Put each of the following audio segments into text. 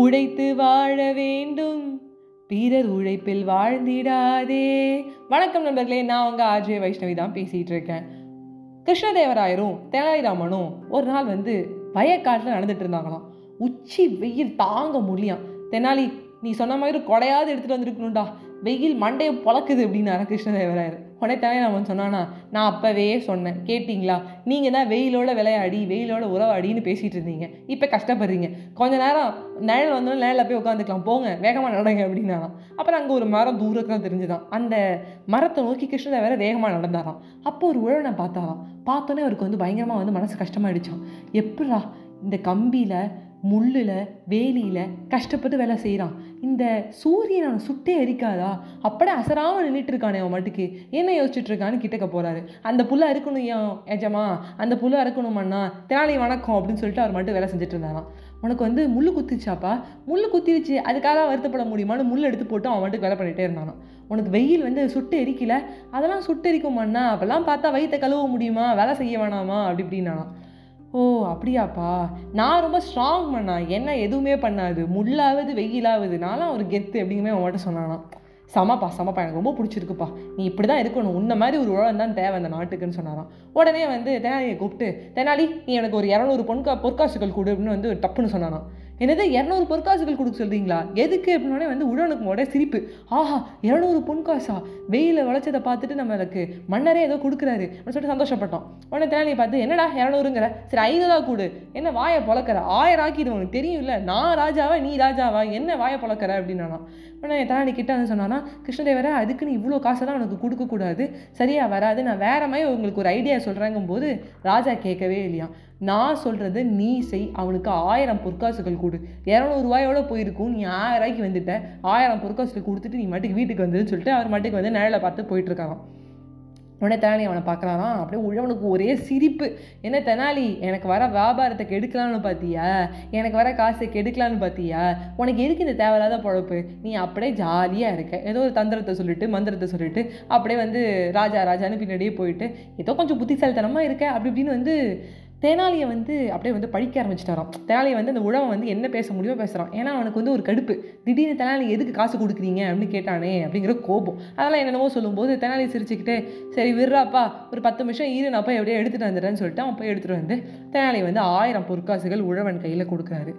உழைத்து வாழ வேண்டும். பிறர் உழைப்பில் வாழ்ந்திடாதே. வணக்கம் நண்பர்களே நான் உங்கள் ஆர்ஜே வைஷ்ணவி தான் பேசிகிட்டு இருக்கேன். கிருஷ்ணதேவராயரும் தெனாலிராமனும் ஒரு நாள் வந்து வயக்காட்டில் நடந்துட்டு இருந்தாங்களாம். உச்சி வெயில் தாங்க முடியாம் தெனாலி நீ சொன்ன மாதிரி கொடையாவது எடுத்துகிட்டு வந்திருக்கணும்டா. வெயில் மண்டையை பொழக்குது அப்படின்னாரா கிருஷ்ணதேவராயர் உடனே தெனாலிராமன் சொன்னானா நான் அப்போவே சொன்னேன் கேட்டிங்களா? நீங்கள் தான் வெயிலோட விளையாடி வெயிலோட உறவாடின்னு பேசிகிட்டு இருந்தீங்க இப்போ கஷ்டப்படுறீங்க. கொஞ்ச நேரம் நிழல் வந்தோம் நிழலில் போய் உட்காந்துக்கலாம் போங்க வேகமாக நடங்க அப்படின்னாராம். அப்புறம் அங்கே ஒரு மரம் தூரத்தில் தெரிஞ்சுதான். அந்த மரத்தை நோக்கி கிருஷ்ணதேவரை வேகமாக நடந்தாராம். அப்போ ஒரு உழவனை பார்த்தாராம். பார்த்தோன்னே அவருக்கு வந்து பயங்கரமாக வந்து மனசு கஷ்டமாயிடுச்சான் எப்படா இந்த கம்பியில் முள்ளில் வேலியில் கஷ்டப்பட்டு வேலை செய்கிறான் இந்த சூரியன் அவனை சுட்டே எரிக்காதா அப்படியே அசராமல் நின்றுட்டு இருக்கானே அவன் மட்டுக்கு என்ன யோசிச்சுட்டு இருக்கான்னு கிட்டக்க போகிறாரு அந்த புல்ல அறுக்கணும் ஏன் ஏஜமா? அந்த புல்ல அறுக்கணுமாண்ணா? தினாலி வணக்கம் அப்படின்னு சொல்லிட்டு அவர் மட்டும் வேலை செஞ்சுட்டு இருந்தாராம். உனக்கு வந்து முள் குத்திச்சாப்பா முள் குத்திடுச்சு அதுக்காக வருத்தப்பட முடியுமான்னு முள் எடுத்து போட்டு அவன் மட்டும் வேலை பண்ணிகிட்டே இருந்தானான் உனக்கு வெயில் வந்து சுட்டு எரிக்கல? அதெல்லாம் சுட்டு எரிக்குமாண்ணா? அப்போல்லாம் பார்த்தா வயிற்ற கழுவ முடியுமா? வேலை செய்ய வேணாமா? அப்படி இப்படின்னானான் ஓ அப்படியாப்பா. நான் ரொம்ப ஸ்ட்ராங் பண்ணா என்ன எதுவுமே பண்ணாது. முள்ளாவது வெயிலாவது. நானும் ஒரு கெத்து அப்படிங்குமே அவன்கிட்ட சொன்னானா சமப்பா சமப்பா. எனக்கு ரொம்ப பிடிச்சிருக்குப்பா. நீ இப்படி தான் இருக்கணும். உன்ன மாதிரி ஒரு உழவன் தான் தேவை அந்த நாட்டுக்குன்னு சொன்னாராம் உடனே வந்து தெனாலியை கூப்பிட்டு தெனாலி நீ எனக்கு ஒரு இரநூறு பொன்கா பொற்காசுகள் கொடு அப்படின்னு வந்து டப்புன்னு சொன்னானா என்னது இரநூறு பொற்காசுகள் கொடுக்க சொல்கிறீங்களா எதுக்கு அப்படின்னே வந்து உடனுக்கு உடனே சிரிப்பு. ஆஹா இரநூறு பொன்காசா? வெயில விளைச்சதை பார்த்துட்டு நம்மளுக்கு மன்னரே ஏதோ கொடுக்குறாரு அப்படின்னு சொல்லிட்டு சந்தோஷப்பட்டோம். உடனே தேனியை பார்த்து என்னடா இரநூறுங்கிற? சரி ஐநூறுவா கொடு. என்ன வாயை பழக்கிற? ஆயிரம் ஆக்கிடு உனக்கு தெரியும் இல்லை? நான் ராஜாவா நீ ராஜாவா? என்ன வாயை பழக்கிற? அப்படின்னா உடனே தேனி கிட்ட வந்து சொன்னானா கிருஷ்ணதேவரை அதுக்கு நீ இவ்வளோ காசெல்லாம் உனக்கு கொடுக்கக்கூடாது சரியா வராது. நான் வேற மாதிரி உங்களுக்கு ஒரு ஐடியா சொல்கிறேங்கும் போது ராஜா கேட்கவே இல்லையா நான் சொல்கிறது நீ செய். அவனுக்கு ஆயிரம் பொற்காசுகள் கொடு. இரநூறுவாயோட போயிருக்கும்? நீ ஆயிரம் ரூபாய்க்கு வந்துட்ட. ஆயிரம் பொற்காசுகள் கொடுத்துட்டு நீ மட்டுக்கு வீட்டுக்கு வந்துன்னு சொல்லிட்டு அவர் மட்டுக்கு வந்து நிழலை பார்த்து போயிட்டுருக்காராம். உடனே தெனாலி அவனை பார்க்குறாராம். அப்படியே உழவனுக்கு ஒரே சிரிப்பு. என்ன தெனாலி எனக்கு வர வியாபாரத்தை கெடுக்கலான்னு பார்த்தியா எனக்கு வர காசை கெடுக்கலான்னு பார்த்தியா உனக்கு எதுக்கு இந்த தேவையில்லாத பழப்பு? நீ அப்படியே ஜாலியாக இருக்க. ஏதோ ஒரு தந்திரத்தை சொல்லிட்டு மந்திரத்தை சொல்லிட்டு அப்படியே வந்து ராஜா ராஜான்னு பின்னாடியே போயிட்டு ஏதோ கொஞ்சம் புத்திசாலித்தனமாக இருக்க. அப்படி இப்படின்னு வந்து தேனாலியை வந்து அப்படியே வந்து படிக்க ஆரம்பிச்சிட்டாராம். தெனாலியை வந்து அந்த உழவன் வந்து என்ன பேச முடியுமோ பேசுகிறான் ஏன்னா அவனுக்கு வந்து ஒரு கடுப்பு. திடீர்னு தெனாலி எதுக்கு காசு கொடுக்குறீங்க? அப்படின்னு கேட்டானே அப்படிங்கிற கோபம். அதெல்லாம் என்னென்னவோ சொல்லும்போது தெனாலி சிரிச்சுக்கிட்டே சரி விடுறாப்பா. ஒரு பத்து நிமிஷம் ஈரன் நான் போய் அப்படியே எடுத்துகிட்டு வந்துடுறேன்னு சொல்லிட்டு அவன் போய் எடுத்துகிட்டு வந்து தெனாலி வந்து ஆயிரம் பொற்காசுகள் உழவன் கையில் கொடுக்குறாரு.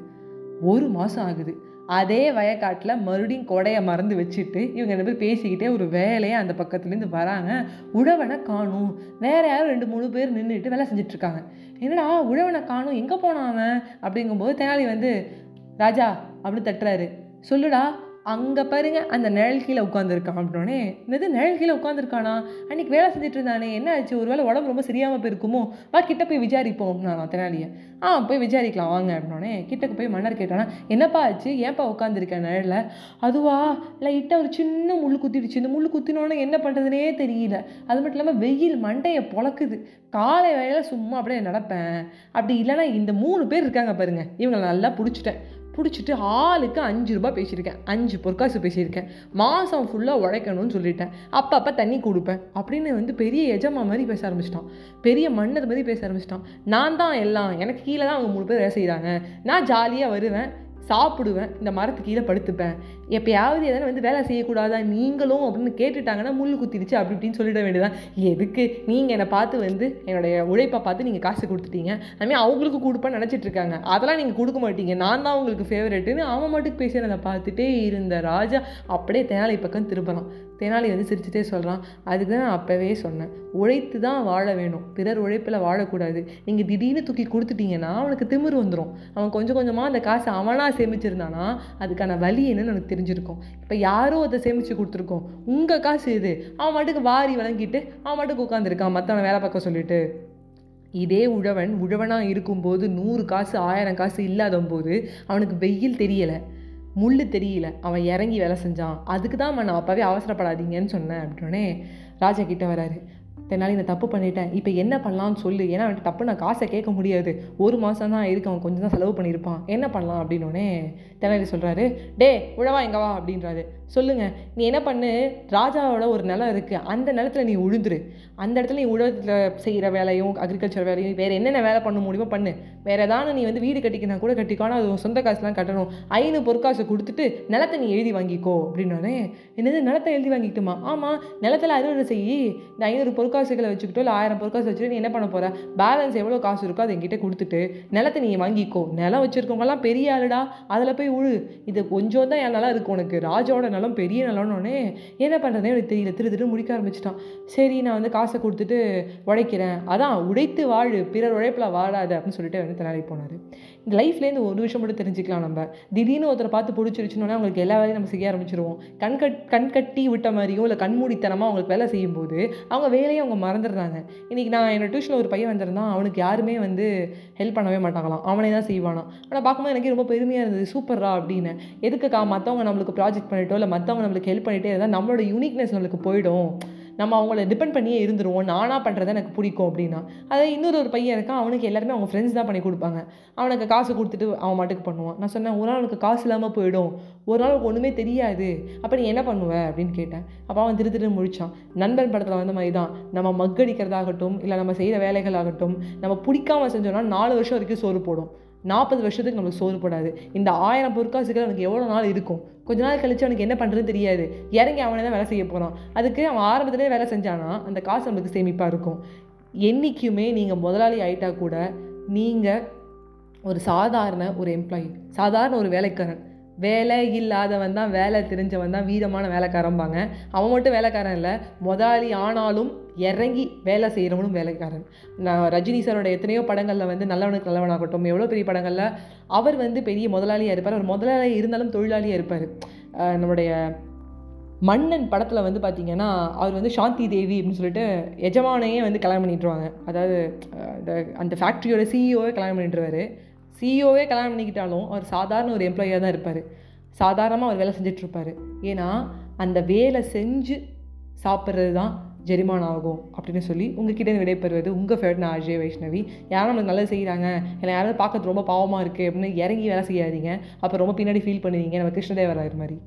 ஒரு மாதம் ஆகுது. அதே வயக்காட்டில் மறுபடியும் கொடையை மறந்து வச்சுட்டு இவங்க ரெண்டு பேர் பேசிக்கிட்டே ஒரு வேலையை அந்த பக்கத்துலேருந்து வராங்க. உழவனை காணும். வேற யாரும் ரெண்டு மூணு பேர் நின்றுட்டு வேலை செஞ்சுட்டு இருக்காங்க என்னடா உழவனை காணும். எங்கே போனான் அவன்? அப்படிங்கும்போது தெனாலி வந்து ராஜா அப்படின்னு தட்டுறாரு. சொல்லுடா அங்கே பாருங்க அந்த நிழல் கீழே உட்காந்துருக்கான் அப்படின்னே என்னது நிழல் கீழே உட்காந்துருக்கானா அன்னைக்கு வேலை செஞ்சுட்டு இருந்தானே என்ன ஆச்சு? ஒரு வேலை உடம்பு ரொம்ப சரியாமல் போயிருக்குமோ? வா கிட்ட போய் விசாரிப்போம். நான் தெனாலியை. ஆ போய் விசாரிக்கலாம் வாங்க அப்படின்னே கிட்டக்கு போய் மன்னர் கேட்டானா என்னப்பா ஆச்சு? ஏன்ப்பா உட்காந்துருக்கேன் நிழலில்? அதுவா லைட்டாக ஒரு சின்ன முள் குத்திடுச்சு. இந்த முள் குத்தினோன்னே என்ன பண்ணுறதுனே தெரியல. அது மட்டும் இல்லாமல் வெயில் மண்டையை பொழக்குது. காலை வேலையில் சும்மா அப்படியே நடப்பேன். அப்படி இல்லைனா இந்த மூணு பேர் இருக்காங்க பாருங்க. இவங்களை நல்லா பிடிச்சிட்டேன். பிடிச்சிட்டு ஆளுக்கு அஞ்சு ரூபாய் பேசியிருக்கேன். அஞ்சு பொற்காசு பேசியிருக்கேன். மாதம் ஃபுல்லாக உழைக்கணும்னு சொல்லிட்டேன். அப்பப்போ தண்ணி கொடுப்பேன். அப்படின்னு வந்து பெரிய எஜமா மாதிரி பேச ஆரம்பிச்சிட்டான். பெரிய மன்னர் மாதிரி பேச ஆரம்பிச்சிட்டான். நான் தான் எல்லாம் எனக்கு கீழே தான் அவங்க மூணு பேர் வேலை செய்கிறாங்க நான் ஜாலியாக வருவேன். சாப்பிடுவேன் இந்த மரத்து கீழே படுத்துப்பேன். எப்போயாவது எதனா வந்து வேலை செய்யக்கூடாதா நீங்களும் அப்படின்னு கேட்டுட்டாங்கன்னா முள் குத்திடுச்சு அப்படி இப்படின்னு சொல்லிட வேண்டியதான் எதுக்கு? நீங்கள் என்னை பார்த்து வந்து என்னுடைய உழைப்பை பார்த்து நீங்கள் காசு கொடுத்துட்டீங்க. அதுமாதிரி அவங்களுக்கு கொடுப்பேன்னு நினச்சிட்டு இருக்காங்க. அதெல்லாம் நீங்கள் கொடுக்க மாட்டீங்க. நான் தான் உங்களுக்கு ஃபேவரெட்டுன்னு அவன் மட்டுக்கு பேசுகிறத பார்த்துட்டே இருந்த ராஜா அப்படியே தெனாலி பக்கம் திரும்பலாம் தெனாலி வந்து சிரிச்சுட்டே சொல்கிறான் அதுக்கு தான் நான் அப்போவே சொன்னேன். உழைத்து தான் வாழ வேணும். பிறர் உழைப்பில் வாழக்கூடாது. நீங்கள் திடீர்னு தூக்கி கொடுத்துட்டீங்கன்னா அவனுக்கு திமிரு வந்துடும் அவன் கொஞ்சம் கொஞ்சமாக அந்த காசை அவனாக சேமிச்சிருந்தானா அதுக்கான வழி என்னன்னு எனக்கு தெரிஞ்சிருக்கும். இப்போ யாரோ அதை சேமித்து கொடுத்துருக்கோம். உங்கள் காசு இது அவன் மட்டுக்கு வாரி வழங்கிட்டு அவன் மட்டுக்கு உட்காந்துருக்கான் மற்றவனை வேலை பார்க்க சொல்லிட்டு. இதே உழவன் உழவனாக இருக்கும்போது நூறு காசு ஆயிரம் காசு இல்லாத போது அவனுக்கு வெயில் தெரியலை. முள் தெரியல. அவன் இறங்கி வேலை செஞ்சான். அதுக்கு தான் நான் அப்போவே அவசரப்படாதீங்கன்னு சொன்னேன். அப்படின்னே ராஜா கிட்ட வராரு. தெனாலி இந்த தப்பு பண்ணிட்டேன். இப்போ என்ன பண்ணலாம்னு சொல்லு. ஏன்னா அவன்கிட்ட தப்பு நான் காசை கேட்க முடியாது. ஒரு மாதம் தான் இருக்கு. அவன் கொஞ்சம் தான் செலவு பண்ணியிருப்பான். என்ன பண்ணலாம் அப்படின்னோடனே தெனாலி சொல்கிறாரு டே உழவா எங்க வா அப்படின்றாரு. சொல்லுங்க. நீ என்ன பண்ணு? ராஜாவோட ஒரு நிலம் இருக்குது அந்த நிலத்துல நீ உழுந்துரு. அந்த இடத்துல நீ உழவத்தில் செய்கிற வேலையும் அக்ரிகல்ச்சர் வேலையும் வேறு என்னென்ன வேலை பண்ண முடியுமோ பண்ணு. வேறு ஏதாவது நீ வந்து வீடு கட்டிக்கினா கூட கட்டிக்கோ. ஆனால் அது சொந்த காசுலாம் கட்டணும். ஐநூறு பொற்காசு கொடுத்துட்டு நிலத்தை நீ எழுதி வாங்கிக்கோ. அப்படின்னோடனே என்னது? நிலத்தை எழுதி வாங்கிக்கிட்டுமா ஆமாம் நிலத்தில் அறுவடை செய்யி இந்த ஐநூறு பொற்காசுகளை வச்சுக்கிட்டோ இல்லை ஆயிரம் பொற்காசு வச்சுட்டு நீ என்ன பண்ண போகிற பேலன்ஸ் எவ்வளோ காசு இருக்கோ அதை என்கிட்ட கொடுத்துட்டு நிலத்தை நீ வாங்கிக்கோ. நிலம் வச்சுருக்கவங்கலாம் பெரிய ஆளுடா. அதில் போய் உழு. இது கொஞ்சம் தான் என் நிலம் இருக்கு உனக்கு. ராஜாவோட நிலம் பெரிய நிலம்னோடனே என்ன பண்ணுறதே எனக்கு தெரியல. திரு திரு முடிக்க ஆரம்பிச்சிட்டான். சரி நான் வந்து காசை கொடுத்துட்டு உழைக்கிறேன். அதான் உடைத்து வாழு. பிறர் உழைப்பில் வாழாத அப்படின்னு சொல்லிட்டு வந்து தெனாலி போனார். லைஃப்லேருந்து ஒரு விஷயம் மட்டும் தெரிஞ்சுக்கலாம் நம்ம. திடீர்னு ஒருத்தரை பார்த்து பிடிச்சிருச்சுனோன்னா அவங்களுக்கு எல்லா வேலையும் நம்ம செய்ய ஆரம்பிச்சிருவோம். கண் கட் கண் கட்டி விட்ட மாதிரியோ இல்லை கண்மூடித்தனமாக அவங்களுக்கு வேலை செய்யும்போது அவங்க வேலையை அவங்க மறந்துடுறாங்க. இன்றைக்கி நான் என்னோடய டியூஷனில் ஒரு பையன் வந்திருந்தான். அவனுக்கு யாருமே வந்து ஹெல்ப் பண்ணவே மாட்டாங்களாம். அவனே தான் செய்வானாம். ஆனால் பார்க்கும்போது எனக்கு ரொம்ப பெருமையாக இருந்தது. சூப்பர்ரா அப்படின்னு. எதுக்குக்கா மற்றவங்க நம்மளுக்கு ப்ராஜெக்ட் பண்ணிட்டோ இல்லை மற்றவங்க நம்மளுக்கு ஹெல்ப் பண்ணிகிட்டே இருந்தால் நம்மளோட யூனிக்னஸ் நம்மளுக்கு போயிடும். நம்ம அவங்கள டிபெண்ட் பண்ணியே இருந்துருவோம். நானாக பண்ணுறது எனக்கு பிடிக்கும் அப்படின்னா. அதே இன்னொரு ஒரு பையன் இருக்கான். அவனுக்கு எல்லாருமே அவங்க ஃப்ரெண்ட்ஸ் தான் பண்ணி கொடுப்பாங்க. அவனுக்கு காசு கொடுத்துட்டு அவன் மாட்டுக்கு பண்ணுவான். நான் சொன்னேன் ஒரு நாள் உனக்கு காசு இல்லாமல் போயிடும். ஒரு நாள் உனக்கு ஒன்றுமே தெரியாது. அப்போ நீ என்ன பண்ணுவ? அப்படின்னு கேட்டேன். அப்போ அவன் திரு திரு முழிச்சான். நண்பன் படத்தில் வந்த மாதிரி தான். நம்ம மக்கடிக்கிறதாகட்டும் இல்லை நம்ம செய்கிற வேலைகள் ஆகட்டும் நம்ம பிடிக்காம செஞ்சோம்னா நாலு வருஷம் வரைக்கும் சோறு போடும். நாற்பது வருஷத்துக்கு நம்மளுக்கு சோறு போடாது. இந்த ஆயிரம் பொற்காசுகள் எனக்கு எவ்வளோ நாள் இருக்கும்? கொஞ்ச நாள் கழிச்சு அவனுக்கு என்ன பண்ணுறதுன்னு தெரியாது. இறங்கி அவனை தான் வேலை செய்ய போகிறான் அதுக்கு அவன் ஆரம்பத்துலேயே வேலை செஞ்சானா அந்த காசு நம்மளுக்கு சேமிப்பாக இருக்கும். என்றைக்குமே நீங்கள் முதலாளி ஆகிட்டா கூட நீங்கள் ஒரு சாதாரண ஒரு எம்ப்ளாயி சாதாரண ஒரு வேலைக்காரன். வேலை இல்லாதவன் தான் வேலை தெரிஞ்சவன் தான் வீரமான வேலைக்காரம்பாங்க அவன் மட்டும் வேலைக்காரன் இல்லை முதலாளி ஆனாலும் இறங்கி வேலை செய்கிறவனும் வேலைக்காரன். நான் ரஜினி சாரோட எத்தனையோ படங்களில் வந்து நல்லவனுக்கு நல்லவனாகட்டும் எவ்வளோ பெரிய படங்களில் அவர் வந்து பெரிய முதலாளியாக இருப்பார். அவர் முதலாளியாக இருந்தாலும் தொழிலாளியாக இருப்பார். நம்முடைய மன்னன் படத்தில் வந்து பார்த்திங்கன்னா அவர் வந்து சாந்தி தேவி அப்படின்னு சொல்லிட்டு எஜமானையே வந்து கல்யாணம் பண்ணிட்டுருவாங்க. அதாவது இந்த அந்த ஃபேக்ட்ரியோட சிஇஓவே கல்யாணம் பண்ணிட்டுருவார். சிஇஓவே கல்யாணம் பண்ணிக்கிட்டாலும் அவர் சாதாரண ஒரு எம்ப்ளாயியாக தான் இருப்பார். சாதாரணமாக அவர் வேலை செஞ்சிட்ருப்பார் ஏன்னா அந்த வேலை செஞ்சு சாப்பிட்றது தான் ஜெரிமான் ஆகும் அப்படின்னு சொல்லி உங்ககிட்ட விடைபெறுவது உங்கள் ஃபேவரட் நான் அஜய் வைஷ்ணவி. யாரும் நம்மளுக்கு நல்லது செய்கிறாங்க இல்லை யாராவது பார்க்கறது ரொம்ப பாவமாக இருக்குது அப்படின்னு இறங்கி வேலை செய்யாதீங்க. அப்போ ரொம்ப பின்னாடி ஃபீல் பண்ணுவீங்க. நம்ம கிருஷ்ணதேவராயர் மாதிரி.